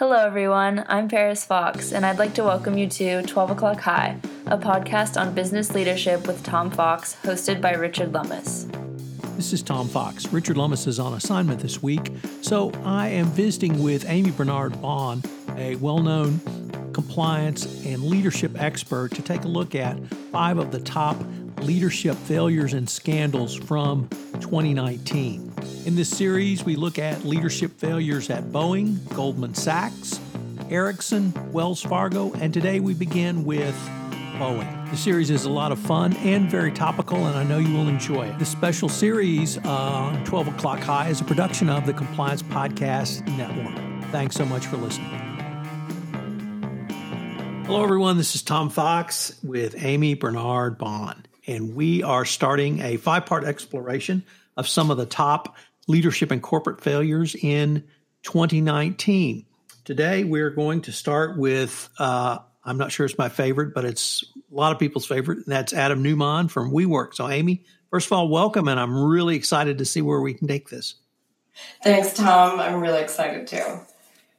Hello, everyone. I'm Paris Fox, and I'd like to welcome you to 12 O'Clock High, a podcast on business leadership with Tom Fox, hosted by Richard Lummis. This is Tom Fox. Richard Lummis is on assignment this week, so I am visiting with Amy Bernard Bond, a well known compliance and leadership expert, to take a look at five of the top leadership failures and scandals from 2019. In this series, we look at leadership failures at Boeing, Goldman Sachs, Ericsson, Wells Fargo, and today we begin with Boeing. The series is a lot of fun and very topical, and I know you will enjoy it. This special series uh, on 12 O'Clock High is a production of the Compliance Podcast Network. Thanks so much for listening. Hello, everyone. This is Tom Fox with Amy Bernard Bond, and we are starting a five part exploration of some of the top leadership and corporate failures in 2019. Today, we're going to start with, uh, I'm not sure it's my favorite, but it's a lot of people's favorite, and that's Adam Neumann from WeWork. So, Amy, first of all, welcome, and I'm really excited to see where we can take this. Thanks, Tom. I'm really excited too.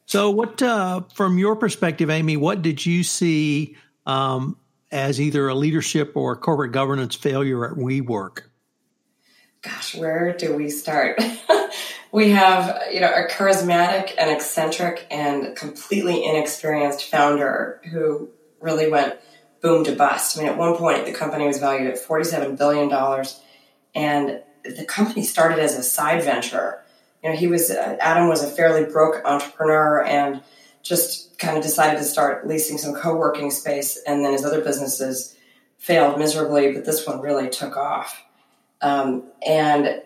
So, what, uh, from your perspective, Amy, what did you see um, as either a leadership or corporate governance failure at WeWork? Gosh, where do we start? we have, you know, a charismatic and eccentric and completely inexperienced founder who really went boom to bust. I mean, at one point, the company was valued at $47 billion, and the company started as a side venture. You know, he was, uh, Adam was a fairly broke entrepreneur and just kind of decided to start leasing some co working space, and then his other businesses failed miserably, but this one really took off. Um, and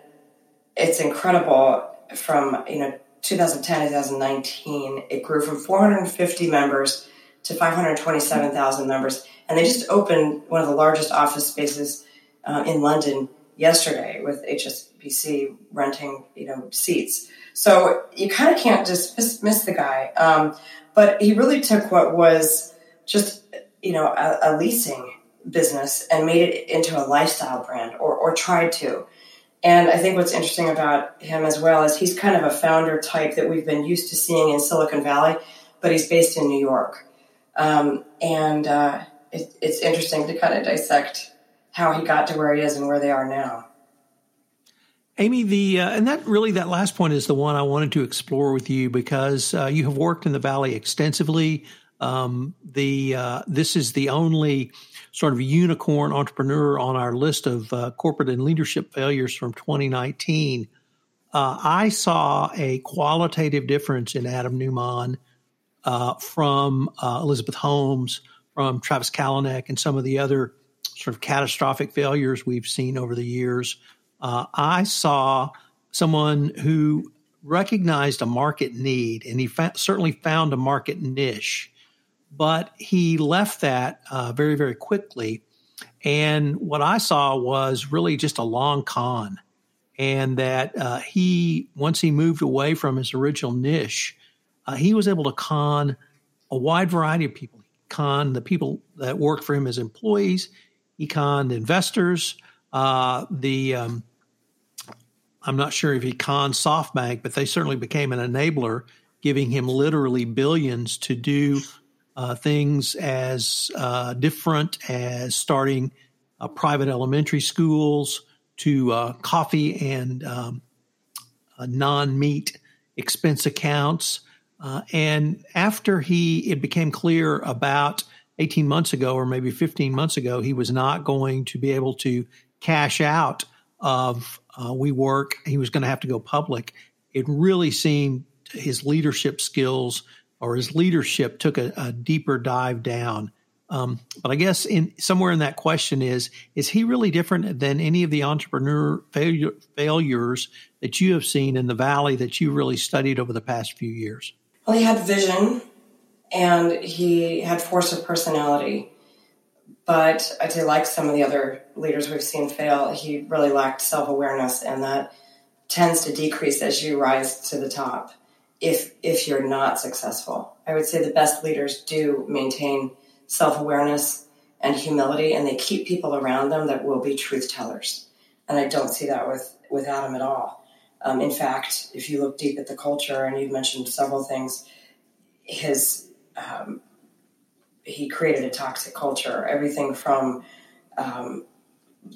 it's incredible from, you know, 2010 to 2019, it grew from 450 members to 527,000 members. And they just opened one of the largest office spaces uh, in London yesterday with HSBC renting, you know, seats. So you kind of can't just miss, miss the guy. Um, but he really took what was just, you know, a, a leasing business and made it into a lifestyle brand or, or tried to. And I think what's interesting about him as well is he's kind of a founder type that we've been used to seeing in Silicon Valley, but he's based in New York. Um, and uh, it, it's interesting to kind of dissect how he got to where he is and where they are now. Amy, the uh, and that really that last point is the one I wanted to explore with you because uh, you have worked in the valley extensively. Um, the uh, this is the only sort of unicorn entrepreneur on our list of uh, corporate and leadership failures from 2019. Uh, I saw a qualitative difference in Adam Neumann uh, from uh, Elizabeth Holmes, from Travis Kalanick, and some of the other sort of catastrophic failures we've seen over the years. Uh, I saw someone who recognized a market need, and he fa- certainly found a market niche but he left that uh, very, very quickly. And what I saw was really just a long con. And that uh, he, once he moved away from his original niche, uh, he was able to con a wide variety of people. He con the people that worked for him as employees, he conned investors. Uh, the um, I'm not sure if he conned SoftBank, but they certainly became an enabler, giving him literally billions to do uh, things as uh, different as starting uh, private elementary schools to uh, coffee and um, uh, non-meat expense accounts. Uh, and after he, it became clear about 18 months ago, or maybe 15 months ago, he was not going to be able to cash out of WeWork. He was going to have to go public. It really seemed his leadership skills or his leadership took a, a deeper dive down. Um, but I guess in somewhere in that question is is he really different than any of the entrepreneur failure, failures that you have seen in the valley that you really studied over the past few years? Well, he had vision and he had force of personality. But I'd say, like some of the other leaders we've seen fail, he really lacked self awareness, and that tends to decrease as you rise to the top if if you're not successful. I would say the best leaders do maintain self-awareness and humility and they keep people around them that will be truth tellers. And I don't see that with with Adam at all. Um, in fact, if you look deep at the culture and you've mentioned several things, his um, he created a toxic culture. Everything from um,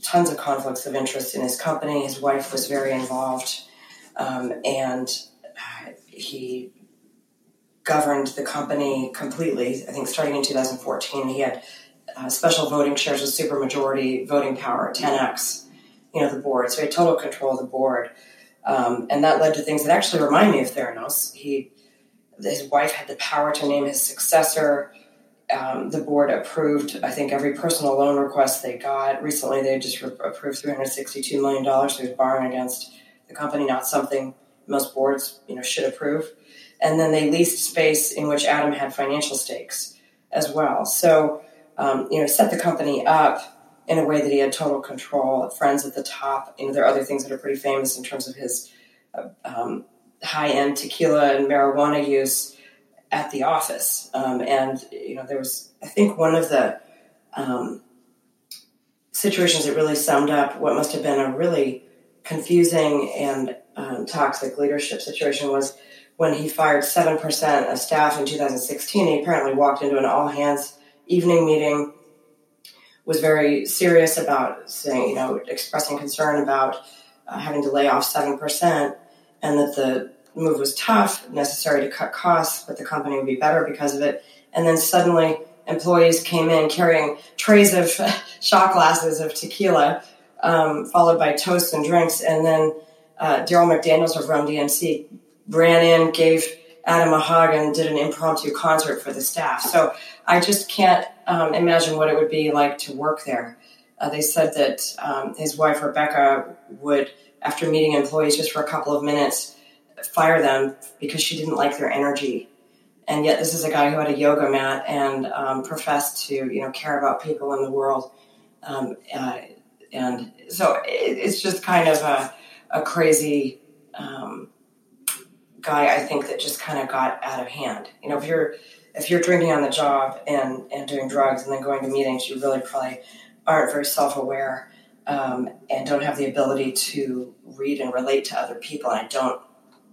tons of conflicts of interest in his company. His wife was very involved, um, and uh, he governed the company completely. I think starting in 2014, he had uh, special voting shares with supermajority voting power, 10x. You know the board, so he had total control of the board, um, and that led to things that actually remind me of Theranos. He, his wife had the power to name his successor um, the board approved, I think, every personal loan request they got. Recently, they just re- approved $362 million. He was borrowing against the company, not something most boards, you know, should approve. And then they leased space in which Adam had financial stakes as well. So, um, you know, set the company up in a way that he had total control. Friends at the top. You know, there are other things that are pretty famous in terms of his uh, um, high-end tequila and marijuana use at the office. Um, and, you know, there was, I think, one of the um, situations that really summed up what must have been a really confusing and um, toxic leadership situation was when he fired 7% of staff in 2016. He apparently walked into an all hands evening meeting, was very serious about saying, you know, expressing concern about uh, having to lay off 7%, and that the move was tough, necessary to cut costs, but the company would be better because of it. And then suddenly, employees came in carrying trays of shot glasses of tequila, um, followed by toasts and drinks. And then uh, Darryl McDaniels of Run DMC ran in, gave Adam a hug, and did an impromptu concert for the staff. So I just can't um, imagine what it would be like to work there. Uh, they said that um, his wife Rebecca would, after meeting employees just for a couple of minutes, fire them because she didn't like their energy. And yet, this is a guy who had a yoga mat and um, professed to, you know, care about people in the world. Um, uh, and so it, it's just kind of a, a crazy um, guy. I think that just kind of got out of hand. You know, if you're if you're drinking on the job and and doing drugs and then going to meetings, you really probably aren't very self aware um, and don't have the ability to read and relate to other people. And I don't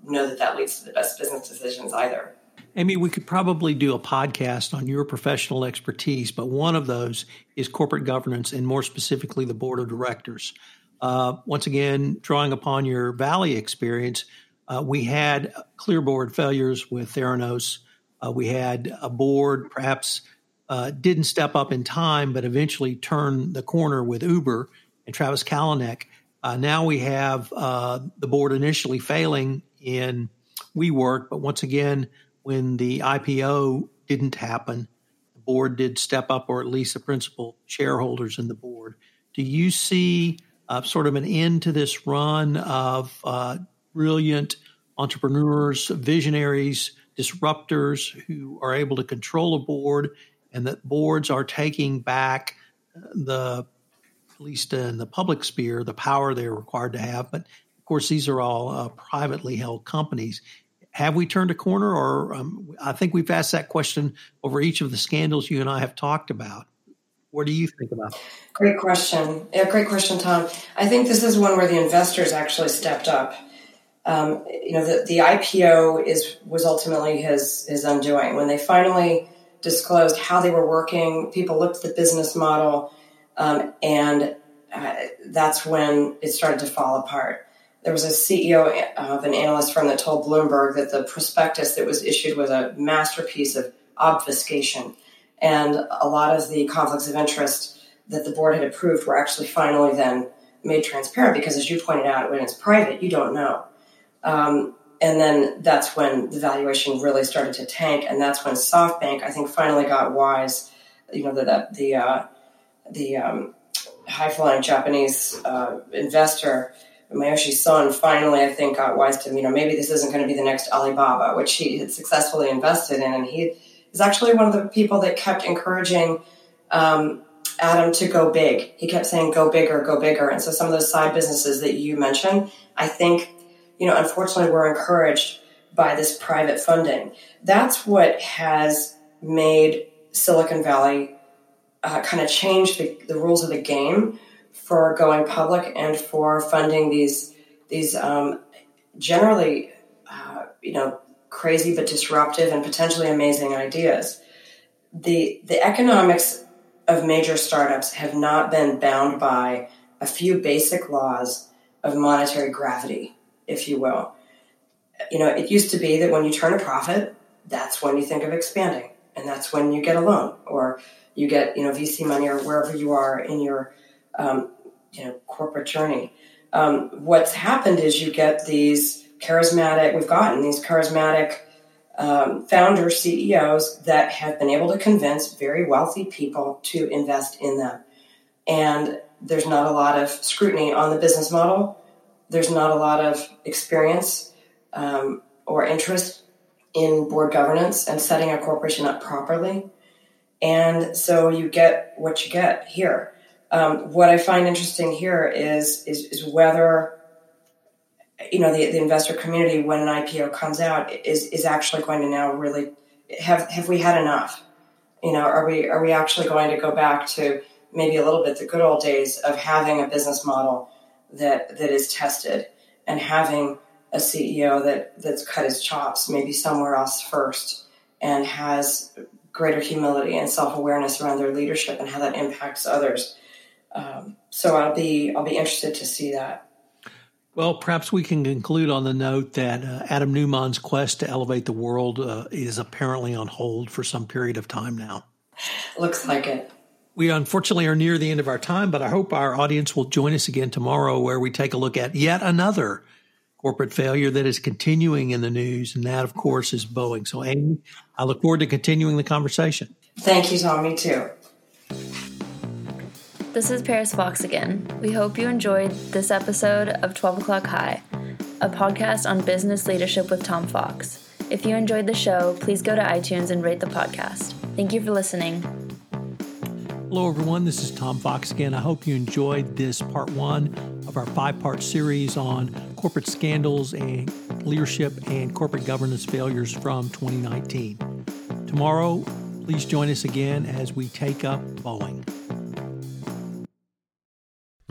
know that that leads to the best business decisions either. Amy, we could probably do a podcast on your professional expertise, but one of those is corporate governance and more specifically the board of directors. Uh, once again, drawing upon your Valley experience, uh, we had clear board failures with Theranos. Uh, we had a board perhaps uh, didn't step up in time, but eventually turned the corner with Uber and Travis Kalanick. Uh, now we have the board initially failing in WeWork, but once again, when the IPO didn't happen, the board did step up, or at least the principal shareholders in the board. Do you see uh, sort of an end to this run of uh, brilliant entrepreneurs, visionaries, disruptors who are able to control a board, and that boards are taking back the, at least in the public sphere, the power they're required to have, but of course, these are all uh, privately held companies. Have we turned a corner, or um, I think we've asked that question over each of the scandals you and I have talked about. What do you think about? Great question. Yeah, great question, Tom. I think this is one where the investors actually stepped up. Um, you know, the, the IPO is was ultimately his his undoing. When they finally disclosed how they were working, people looked at the business model, um, and uh, that's when it started to fall apart there was a CEO of an analyst firm that told Bloomberg that the prospectus that was issued was a masterpiece of obfuscation. And a lot of the conflicts of interest that the board had approved were actually finally then made transparent because, as you pointed out, when it's private, you don't know. Um, and then that's when the valuation really started to tank, and that's when SoftBank, I think, finally got wise. You know, that the uh, the um, high flying Japanese uh, investor Masayoshi Son finally, I think, got wise to, you know, maybe this isn't going to be the next Alibaba, which he had successfully invested in. And he is actually one of the people that kept encouraging um, Adam to go big. He kept saying, go bigger, go bigger. And so some of those side businesses that you mentioned, I think, you know, unfortunately, were encouraged by this private funding. That's what has made Silicon Valley uh, kind of change the, the rules of the game for going public and for funding these these um, generally uh, you know crazy but disruptive and potentially amazing ideas. The, the economics of major startups have not been bound by a few basic laws of monetary gravity, if you will. You know, it used to be that when you turn a profit, that's when you think of expanding, and that's when you get a loan or you get you know VC money or wherever you are in your um, you know corporate journey. Um, what's happened is you get these charismatic. We've gotten these charismatic um, founders, CEOs that have been able to convince very wealthy people to invest in them, and there's not a lot of scrutiny on the business model. There's not a lot of experience um, or interest in board governance and setting a corporation up properly. And so you get what you get here. Um, what I find interesting here is, is, is whether you know the, the investor community when an IPO comes out is is actually going to now really have have we had enough? You know, are we are we actually going to go back to maybe a little bit the good old days of having a business model that that is tested and having a CEO that that's cut his chops maybe somewhere else first and has greater humility and self awareness around their leadership and how that impacts others. Um, so I'll be I'll be interested to see that. Well, perhaps we can conclude on the note that uh, Adam Neumann's quest to elevate the world uh, is apparently on hold for some period of time now. Looks like it. We unfortunately are near the end of our time, but I hope our audience will join us again tomorrow where we take a look at yet another corporate failure that is continuing in the news. And that, of course, is Boeing. So, Amy, I look forward to continuing the conversation. Thank you, Tom. Me too. This is Paris Fox again. We hope you enjoyed this episode of 12 O'Clock High, a podcast on business leadership with Tom Fox. If you enjoyed the show, please go to iTunes and rate the podcast. Thank you for listening. Hello, everyone. This is Tom Fox again. I hope you enjoyed this part one of our five part series on corporate scandals and leadership and corporate governance failures from 2019. Tomorrow, please join us again as we take up Boeing.